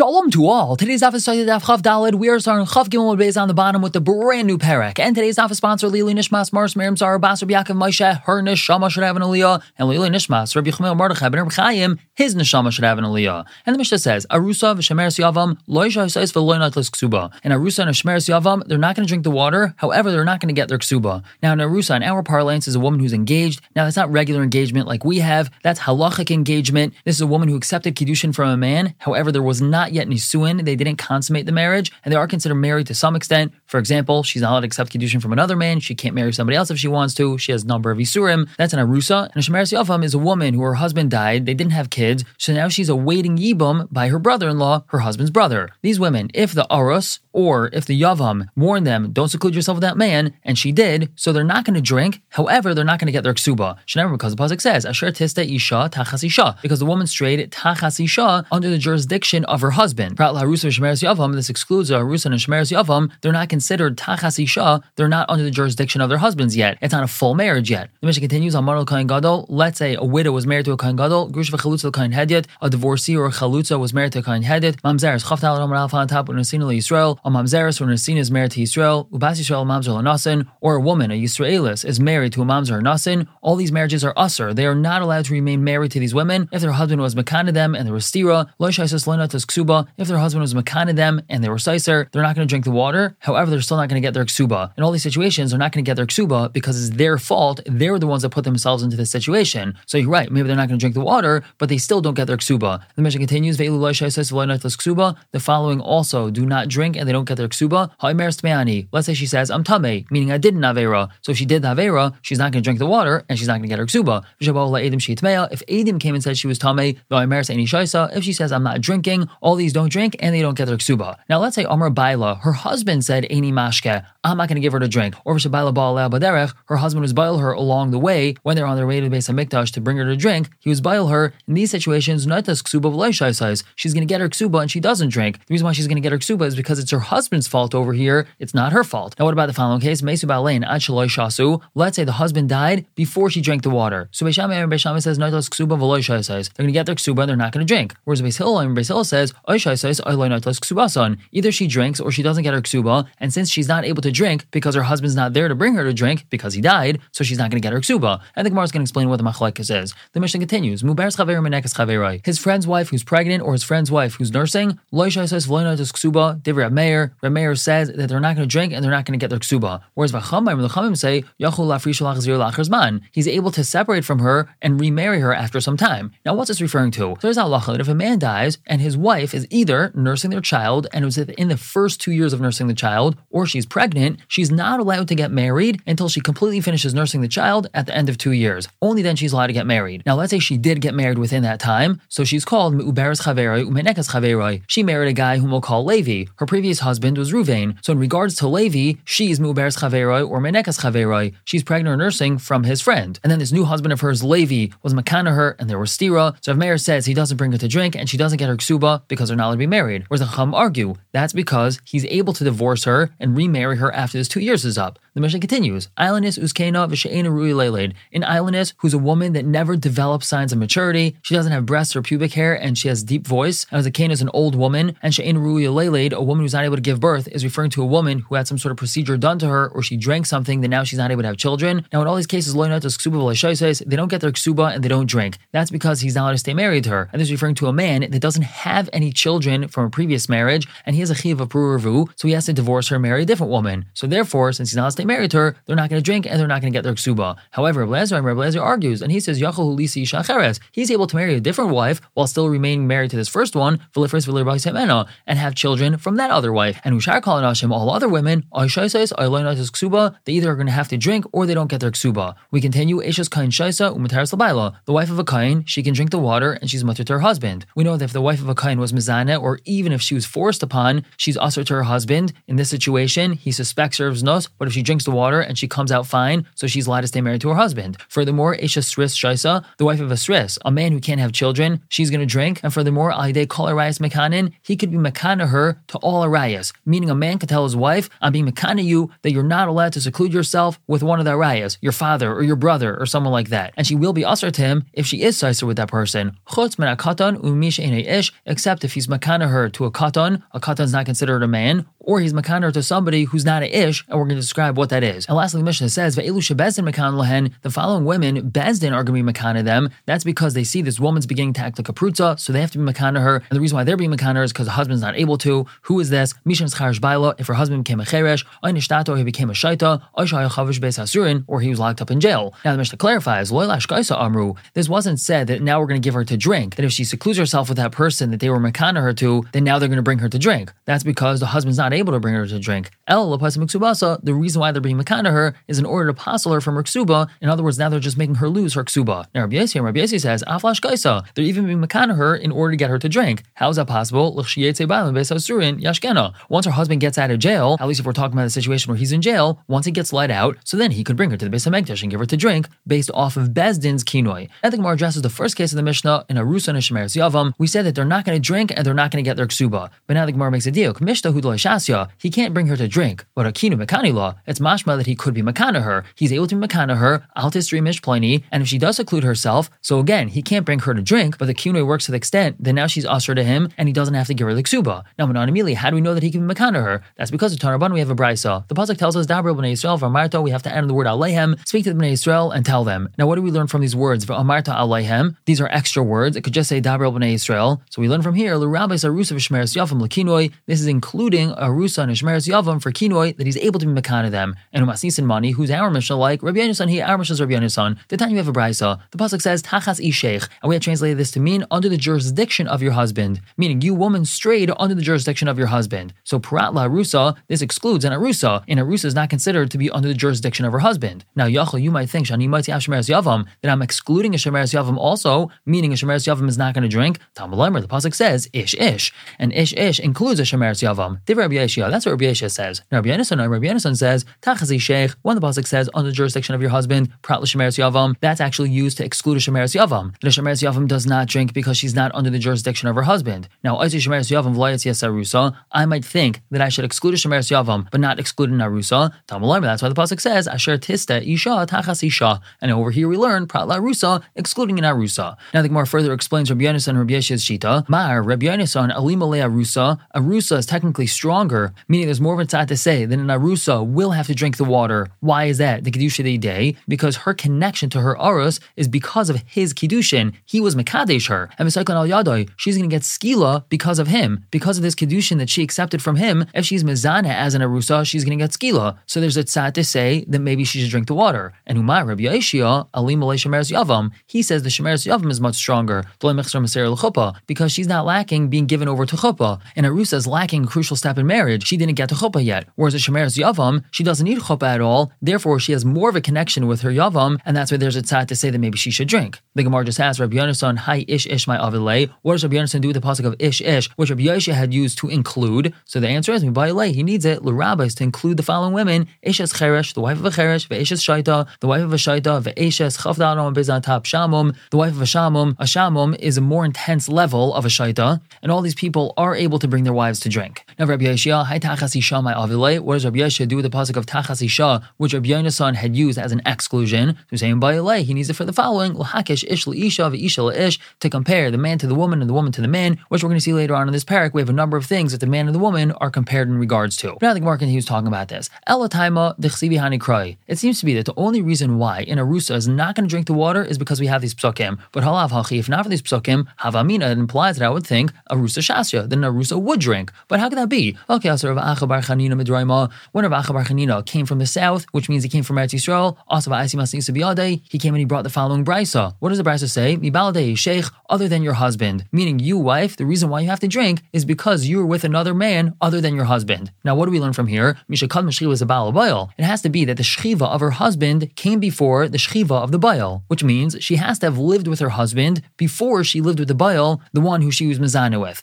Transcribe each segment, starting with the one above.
Shalom to all. Today's office study Daf Chav Dalid. We are starting Chav Gimel Beis on the bottom with the brand new parak. And today's office sponsor Lili Nishmas Mars Miriam Zara Bas Rabbi Yaakov Moshe her neshama should have an aliyah, and Lili Nishmas Rabbi Chumel Mordechai Ben Chaim his neshama should have an aliyah. And the Mishnah says Arusa v'Shemeres Yavam lo Yishayis v'lo Natlis Ksuba. And Arusa and Shemeres Yavam they're not going to drink the water. However, they're not going to get their ksuba. Now, an Arusa in our parlance is a woman who's engaged. Now, that's not regular engagement like we have. That's halachic engagement. This is a woman who accepted kiddushin from a man. However, there was not yet nisuin. They didn't consummate the marriage, and they are considered married to some extent. For example, she's not allowed to accept kiddushin from another man. She can't marry somebody else if she wants to. She has a number of isurim. That's an arusa. And a shemeres yavam is a woman who her husband died. They didn't have kids, so now she's awaiting yibum by her brother-in-law, her husband's brother. These women, if the arus or if the yavam warned them, don't seclude yourself with that man, and she did, so they're not going to drink. However, they're not going to get their ksuba. Shnever, because the pasuk says, "Asher tista isha tachas isha," because the woman strayed tachas isha under the jurisdiction of her husband. Laharusa shmeres. This excludes uh, a harusa and shmeres yavam. They're not considered tachas isha. They're not under the jurisdiction of their husbands yet. It's not a full marriage yet. The mission continues on Maral Kain Gadol. Let's say a widow was married to a Kain Gadol, Grush Hedyet. A divorcee or a chalutza was married to a Kain Hedyet. Mamzeres chaftal Amar Alpha on top when Nasina Yisrael. A mamzeres when Nasina is married to Yisrael. Ubas Yisrael mamzer nasin. Or a woman, a Yisraelis, is married to a mamzer nasin. All these marriages are usher. They are not allowed to remain married to these women if their husband was makana them and they were stira. Lo shaisas lenatas ksuba. If their husband was makana them and they were sicer, they're not going to drink the water. However, they're still not going to get their ksuba. In all these situations, they're not going to get their ksuba because it's their fault. They're the ones that put themselves into this situation. So you're right. Maybe they're not going to drink the water, but they still don't get their ksuba. The mission continues. The following also do not drink and they don't get their ksuba. Let's say she says I'm tame, meaning I did an avera. So if she did the avera, she's not going to drink the water and she's not going to get her ksuba. If Adim came and said she was tame, if she says I'm not drinking, all these don't drink and they don't get their ksuba. Now let's say Amr Baila, her husband said Aini Mashke, I'm not going to give her to drink. Or Shabaila Baal Baderech, her husband was bail her along the way when they're on their way to the base of Mikdash to bring her to drink. He was bail her. In these situations, Naitas ksuba size. She's going to get her ksuba and she doesn't drink. The reason why she's going to get her ksuba is because it's her husband's fault over here. It's not her fault. Now what about the following case? Mesu Balain Ad Shasu. Let's say the husband died before she drank the water. So Beis Shammai and Beis Shammai says Naitas ksuba v'loy says they're going to get their ksuba and they're not going to drink. Whereas Beis Hillel and Beis Hillel says Says. Either she drinks or she doesn't get her ksuba, and since she's not able to drink because her husband's not there to bring her to drink because he died, so she's not going to get her ksuba. And the Gemara is going to explain what the machlekes is. The mission continues. His friend's wife who's pregnant or his friend's wife who's nursing. Loishai says that they're not going to drink and they're not going to get their ksuba. Whereas v'chamim the say lachzir He's able to separate from her and remarry her after some time. Now, what's this referring to? So there's halacha that if a man dies and his wife is either nursing their child and it was in the first two years of nursing the child, or she's pregnant, she's not allowed to get married until she completely finishes nursing the child at the end of two years. Only then she's allowed to get married. Now, let's say she did get married within that time, so she's called Uberes Chaveroi Umenekas Chaveroi. She married a guy whom we'll call Levi. Her previous husband was Ruvain. So in regards to Levi, she's Uberes Chaveroi or Menekas Chaveroi. She's pregnant or nursing from his friend. And then this new husband of hers, Levi, was Makana her and there was stira. So if Meir says he doesn't bring her to drink and she doesn't get her ksuba because they're not allowed to be married. Whereas the Chum argue that's because he's able to divorce her and remarry her after this two years is up. The mission continues. Islandess uskena v'she'ena rui leled. An islandess who's a woman that never develops signs of maturity. She doesn't have breasts or pubic hair and she has deep voice. A kena is an old woman. And she'ena rui leled, a woman who's not able to give birth, is referring to a woman who had some sort of procedure done to her or she drank something that now she's not able to have children. Now in all these cases, loinatos ksuba says they don't get their ksuba and they don't drink. That's because he's not allowed to stay married to her. And this is referring to a man that doesn't have any children from a previous marriage and he has a chiv of pruruvu, so he has to divorce her and marry a different woman. So therefore, since he's not stay married to her, they're not going to drink and they're not going to get their ksuba. However, Rebbe Lezer argues and he says Yachol Lisi Shacheres. He's able to marry a different wife while still remaining married to this first one, and have children from that other wife. And Ushar Kalanashim, all other women, they either are going to have to drink or they don't get their ksuba. We continue Eshes Kain Shaisa Umataris Labaila. The wife of a Kain, she can drink the water and she's mutter to her husband. We know that if the wife of a Kain was Mizana, or even if she was forced upon, she's usher to her husband. In this situation, he suspects her of nos, but if she drinks the water and she comes out fine, so she's allowed to stay married to her husband. Furthermore, Eshes Sris Shaisa, the wife of a Sris, a man who can't have children, she's going to drink. And furthermore, Alide Kol Arayas Mekanin, he could be Mekana her to all Arayas, meaning a man could tell his wife, I'm being Mekana you that you're not allowed to seclude yourself with one of the Arayas, your father or your brother or someone like that. And she will be usher to him if she is sicer with that person. Except if he's makana her to a katan, a katan is not considered a man, or he's makana her to somebody who's not an ish, and we're going to describe what that is. And lastly, the Mishnah says, Ve'elu shebezdin makan lahen, the following women, bezdin are going to be makana them. That's because they see this woman's beginning to act like a prutza, so they have to be makana her. And the reason why they're being makana is because the husband's not able to. Who is this? Mishan scharish baila, if her husband became a cheresh, or he became a shaita, oishayach beis hasurin, or he was locked up in jail. Now the Mishnah clarifies, loylash kaisa amru, this wasn't said that now we're going to give her to drink, that if she secludes herself with that person that they were makana her to, then now they're going to bring her to drink. That's because the husband's not able to bring her to drink. El Lapasa Miksubasa, the reason why they're being makana her is in order to passel her from her ksuba. In other words, now they're just making her lose her ksuba. Now Rabbi Yossi, Rabbi Yossi says, ah, aflash kaisa, they're even being makana her in order to get her to drink. How is that possible? Once her husband gets out of jail, at least if we're talking about the situation where he's in jail, once he gets let out, so then he could bring her to the Beis Hamikdash and give her to drink based off of Bezdin's kinoi. I more addresses the first case of the Mishnah in Arusa and Shemeres Yavam. We said that they're not going to drink and they're not going to get their ksuba. But now the Gemara makes a deal. Mishnah He can't bring her to drink. But a kinu mekani law, it's mashma that he could be makana her. He's able to be makana her, altis mish pliny, and if she does seclude herself, so again, he can't bring her to drink, but the kinoi works to the extent that now she's usher to him and he doesn't have to give her the ksuba. Now, Manan how do we know that he can be makana her? That's because of Tanaban we have a brisa. The pasuk tells us Dabra b'nei Yisrael v'amarta. We have to add the word alehem. Speak to the b'nei Yisrael and tell them. Now, what do we learn from these words? V'amarta alehem. These are extra words. It could just say Dabra b'nei Yisrael. So we learn from here. L'kinoi. This is including arusa and shmeres yavam for kinoi that he's able to be makana them. And umasnisin money, who's our Mishnah like Rabbi Yonasan. He our Mishnah is Rabbi Yonasan. The time you have a brisa, the pasuk says tachas isheich, and we have translated this to mean under the jurisdiction of your husband, meaning you woman strayed under the jurisdiction of your husband. So parat la arusa, this excludes an arusa, and arusa is not considered to be under the jurisdiction of her husband. Now, Yachal, you might think, Shani Yavam, that I'm excluding a Shemeres Yavam also, meaning a Shemeres Yavam is not going to drink. Talmud the Pasuk says, Ish Ish. And Ish Ish includes a Shemeres Yavam. That's what Rabbi Yeshua says. Now, Rabbi Yonasan, Rabbi Yonasan says, Tachazi Sheikh, when the Pasuk says, under the jurisdiction of your husband, Prat Shemeres Yavam, that's actually used to exclude a Shemeres Yavam. The Shemeres Yavam does not drink because she's not under the jurisdiction of her husband. Now, Shemeres Yavam I might think that I should exclude a Shemeres Yavam, but not exclude an Arusa. Talmud that's why the pasuk says Asher Tista Isha Tachas Isha, and over here we learn Prat La Rusa, excluding an Arusa. Now the Gemara further explains Rabbi and Rabbi Yesh's Shita. Mar Rabbi Yonasan Alimale Arusa. Arusa is technically stronger, meaning there's more of a tzad to say that an Arusa will have to drink the water. Why is that? The Kedusha Day, because her connection to her Arus is because of his Kedushin. He was Mekadesh her. And Misaikon al Yadoi, she's going to get Skila because of him, because of this Kedushin that she accepted from him. If she's Mizana as an Arusa, she's going to get Skila. So there's a tzad to say that maybe she should drink the water. And Umar Rabbi Yeshia, Alim Shemeres Yavam, he says the Shemeres Yavam is much stronger because she's not lacking being given over to chuppah. And Arusa is lacking a crucial step in marriage. She didn't get to chuppah yet. Whereas a Shemeres Yavam, she doesn't need chuppah at all. Therefore, she has more of a connection with her Yavam, and that's why there's a tzad to say that maybe she should drink. The Gemara just asks Rabbi Yonasan, Hi Ish Ish my Avilei. What does Rabbi Yonasan do with the pasuk of Ish Ish, which Rabbi Yeshia had used to include? So the answer is, he needs it, L'rabbis, to include the following women, Ishes Cheresh, the wife of a Cheresh, Ve'ishes Shaita, the wife of a Shaita, Ve'ishes Chavdanom Bezantap Shamum, the wife of a Shamum. A Shamum is a more intense level of a Shaita, and all these people are able to bring their wives to drink. Now, Rabbi Hai Tachas Isha my Avile, what does Rabbi Yeshia do with the pasuk of Tachas Isha, which Rabbi Yonasan had used as an exclusion? To say in Ba'ilei, he needs it for the following, L'hakesh Ish Isha Ve'isha Ish, to compare the man to the woman and the woman to the man, which we're going to see later on in this parak. We have a number of things that the man and the woman are compared in regards to. Now, the Gemara continues talking about this. Elataima it seems to be that the only reason why in Arusa is not going to drink the water is because we have these psukim. But halav hachi, if not for these psukim, havamina, it implies that I would think Arusa shasya, then Arusa would drink. But how could that be? Okay, so Rav Acha bar Chanina Midraima, when Rav Acha bar Chanina came from the south, which means he came from Eretz Yisrael, he came and he brought the following brisa. What does the brisa say? Sheikh, other than your husband. Meaning you, wife, the reason why you have to drink is because you are with another man other than your husband. Now, what do we learn from here? Mishakad Mashri was a Baal It has to be that the shchiva of her husband came before the shchiva of the Baal, which means she has to have lived with her husband before she lived with the Baal, the one who she was mezana with.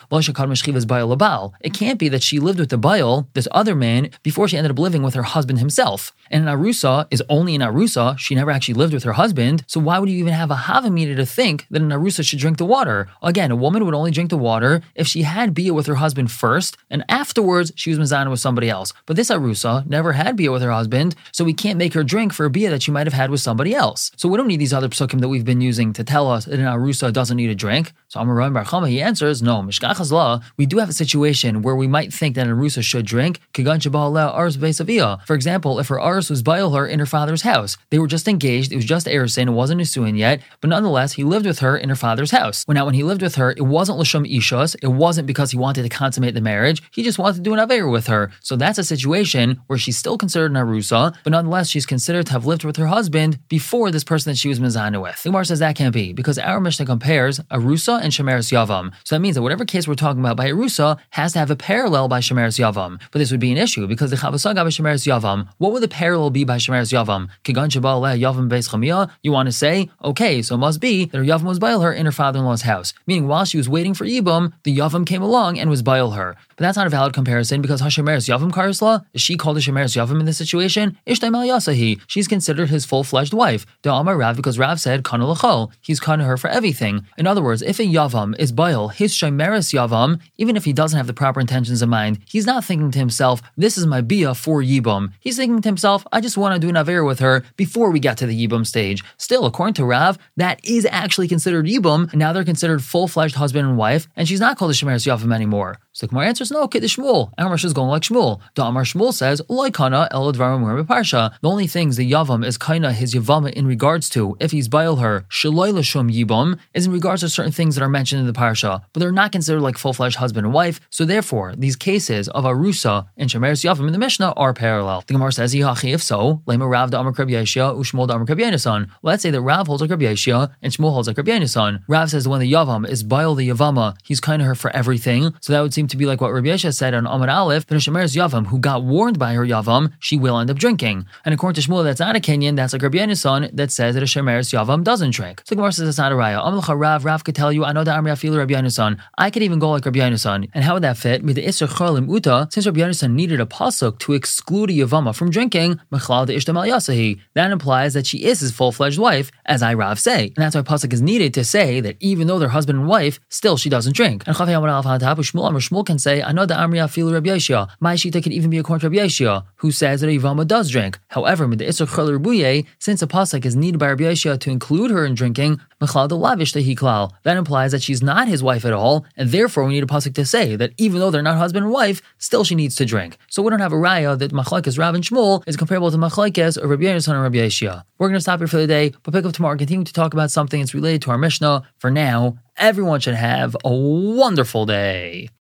It can't be that she lived with the Baal, this other man, before she ended up living with her husband himself. And an Arusa is only an Arusa. She never actually lived with her husband. So why would you even have a Havamina to think that an Arusa should drink the water? Again, a woman would only drink the water if she had Bia with her husband first, and afterwards she was Mazana with somebody else. But this Arusa never had Bia with her husband, so we can't make her drink for a Bia that she might have had with somebody else. So we don't need these other psukim that we've been using to tell us that an Arusa doesn't need a drink. So Amaran Bar Chama, he answers, no, Mishkachas law, we do have a situation where we might think that an Arusa should drink, For example, if her Ars was bail her in her father's house. They were just engaged, it was just Erisin, it wasn't Nisuin yet, but nonetheless, he lived with her in her father's house. Well, now, when he lived with her, it wasn't Lashum Ishas, it wasn't because he wanted to consummate the marriage, he just wanted to do an Aveir with her. So that's a situation where she's still considered an Arusa, but nonetheless, she's considered to have lived with her husband before this person that she was Mizana with. Gemara says that can't be, because our Mishnah compares Arusa and Shemeres Yavam. So that means that whatever case we're talking about by Arusa has to have a parallel by Shemeres Yavam. But this would be an issue, because the Chavasaga by Shemeres Yavam, what would the parallel be by Shemeres Yavam? Kigan Yavam Beis Chamia, you want to say, okay, so it must be that her Yavam was bail her in her father-in-law's house. Meaning while she was waiting for Yibam, the Yavam came along and was bail her. But that's not a valid comparison because Hashemeres Yavam Karisla, is she called a Shemeres Yavam in this situation? Ishtaim Yasahi, she's considered his full-fledged wife. The Amar Rav, because Rav said, Kana Lachol, he's kana her for everything. In other words, if a Yavam is bail, his Shemeres Yavam, even if he doesn't have the proper intentions in mind, he's not thinking to himself, this is my Bia for Yibam. He's thinking to himself, I just want to do an Aver with her before we get to the Yibum stage. Still, according to Rav, that is actually considered Yibum, and now they're considered full-fledged husband and wife, and she's not called a Shemeres Yavam anymore. So the Gemara answers, no, okay, the Shmuel. Amar is going like Shmuel. The Amar Shmuel says, Loikana parsha. The only things the Yavam is kaina his Yavama in regards to, if he's bail her, Shaloi Yibum, is in regards to certain things that are mentioned in the parsha, but they're not considered like full-fledged husband and wife, so therefore, these cases of Arusa and Shemeres Yavam in the Mishnah are parallel. The Gemara says, if so, Lema Rav da Amar Krab Yeshia, Ushmol da Amar Krab Let's say that Rav holds like Krab Yeshia and Shmuel holds like Krab Rav says when the Yavam is bail the Yavama, he's kind of her for everything, so that would seem to be like what Rabbi Yeshua said on Amar Aleph, a Yavam, who got warned by her Yavam, she will end up drinking. And according to Shmuel, that's not a Kenyan, that's like Rabbi son that says that a Shemer's Yavam doesn't drink. So Gemara says that's not a Raya. Amlacha Rav, Rav could tell you, I know that Afilu Rabbi son. I could even go like Rabbi son. And how would that fit? With the Isser Cholim Uta, since Rabbi son needed a pasuk to exclude a Yavama from drinking, Mechlal de Ishtam Yasahi. That implies that she is his full-fledged wife, as I Rav say. And that's why pasuk is needed to say that even though they're husband and wife, still she doesn't drink. And Shmuel can say, I know that Amri Afilu Rabbi Yeshua. My Shita can even be according to Rabbi Yeshua, who says that a Yavama does drink. However, with the Isser Chol since a pasuk is needed by Rabbi Yeshua to include her in drinking, Mechlal Lavish Hiklal. That implies that she's not his wife at all, and therefore we need a pasuk to say that even though they're not husband and wife, still she needs to drink. So we don't have a raya that Machlekes Rav and Shmuel is comparable to Machlekes or Rabbi Yeshua and Rabbi Yeshua. We're going to stop here for the day, but pick up tomorrow and continue to talk about something that's related to our Mishnah. For now, everyone should have a wonderful day.